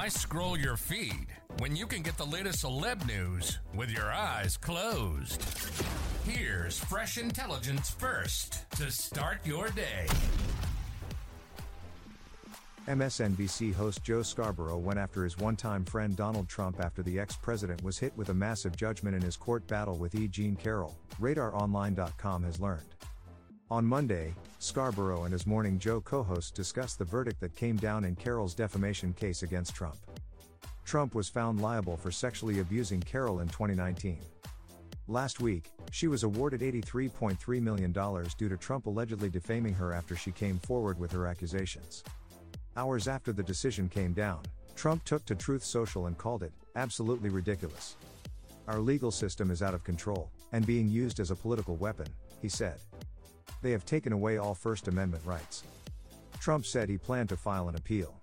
Why scroll your feed when you can get the latest celeb news with your eyes closed? Here's fresh intelligence first to start your day. MSNBC host Joe Scarborough went after his one time friend Donald Trump after the ex president was hit with a massive judgment in his court battle with E. Jean Carroll, RadarOnline.com has learned. On Monday, Scarborough and his Morning Joe co host discussed the verdict that came down in Carroll's defamation case against Trump. Trump was found liable for sexually abusing Carroll in 2019. Last week, she was awarded $83.3 million due to Trump allegedly defaming her after she came forward with her accusations. Hours after the decision came down, Trump took to Truth Social and called it absolutely ridiculous. Our legal system is out of control and being used as a political weapon, he said. They have taken away all First Amendment rights. Trump said he planned to file an appeal.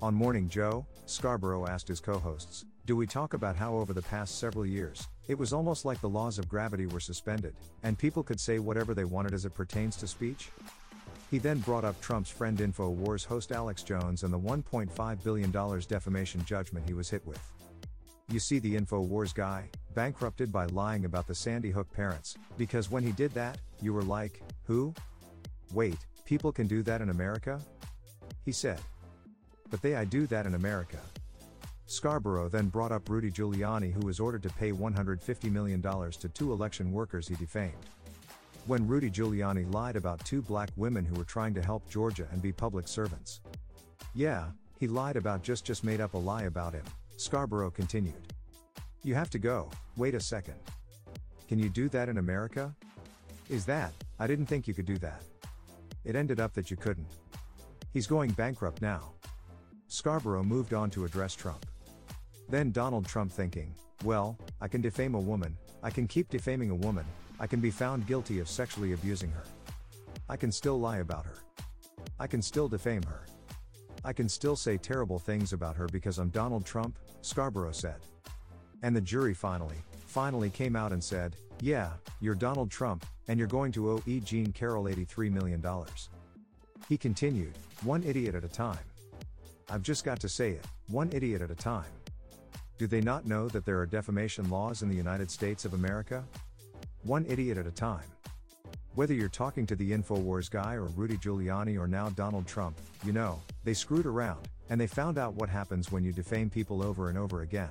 On Morning Joe, Scarborough asked his co hosts, Do we talk about how over the past several years, it was almost like the laws of gravity were suspended, and people could say whatever they wanted as it pertains to speech? He then brought up Trump's friend InfoWars host Alex Jones and the $1.5 billion defamation judgment he was hit with. You see the InfoWars guy, bankrupted by lying about the Sandy Hook parents, because when he did that, you were like, who? Wait, people can do that in America? He said. But they I do that in America. Scarborough then brought up Rudy Giuliani, who was ordered to pay $150 million to two election workers he defamed. When Rudy Giuliani lied about two black women who were trying to help Georgia and be public servants. Yeah, he lied about just just made up a lie about him, Scarborough continued. You have to go, wait a second. Can you do that in America? Is that, I didn't think you could do that. It ended up that you couldn't. He's going bankrupt now. Scarborough moved on to address Trump. Then Donald Trump thinking, well, I can defame a woman, I can keep defaming a woman, I can be found guilty of sexually abusing her. I can still lie about her. I can still defame her. I can still say terrible things about her because I'm Donald Trump, Scarborough said. And the jury finally, finally came out and said, Yeah, you're Donald Trump, and you're going to owe E. Jean Carroll $83 million. He continued, one idiot at a time. I've just got to say it, one idiot at a time. Do they not know that there are defamation laws in the United States of America? One idiot at a time. Whether you're talking to the InfoWars guy or Rudy Giuliani or now Donald Trump, you know, they screwed around, and they found out what happens when you defame people over and over again.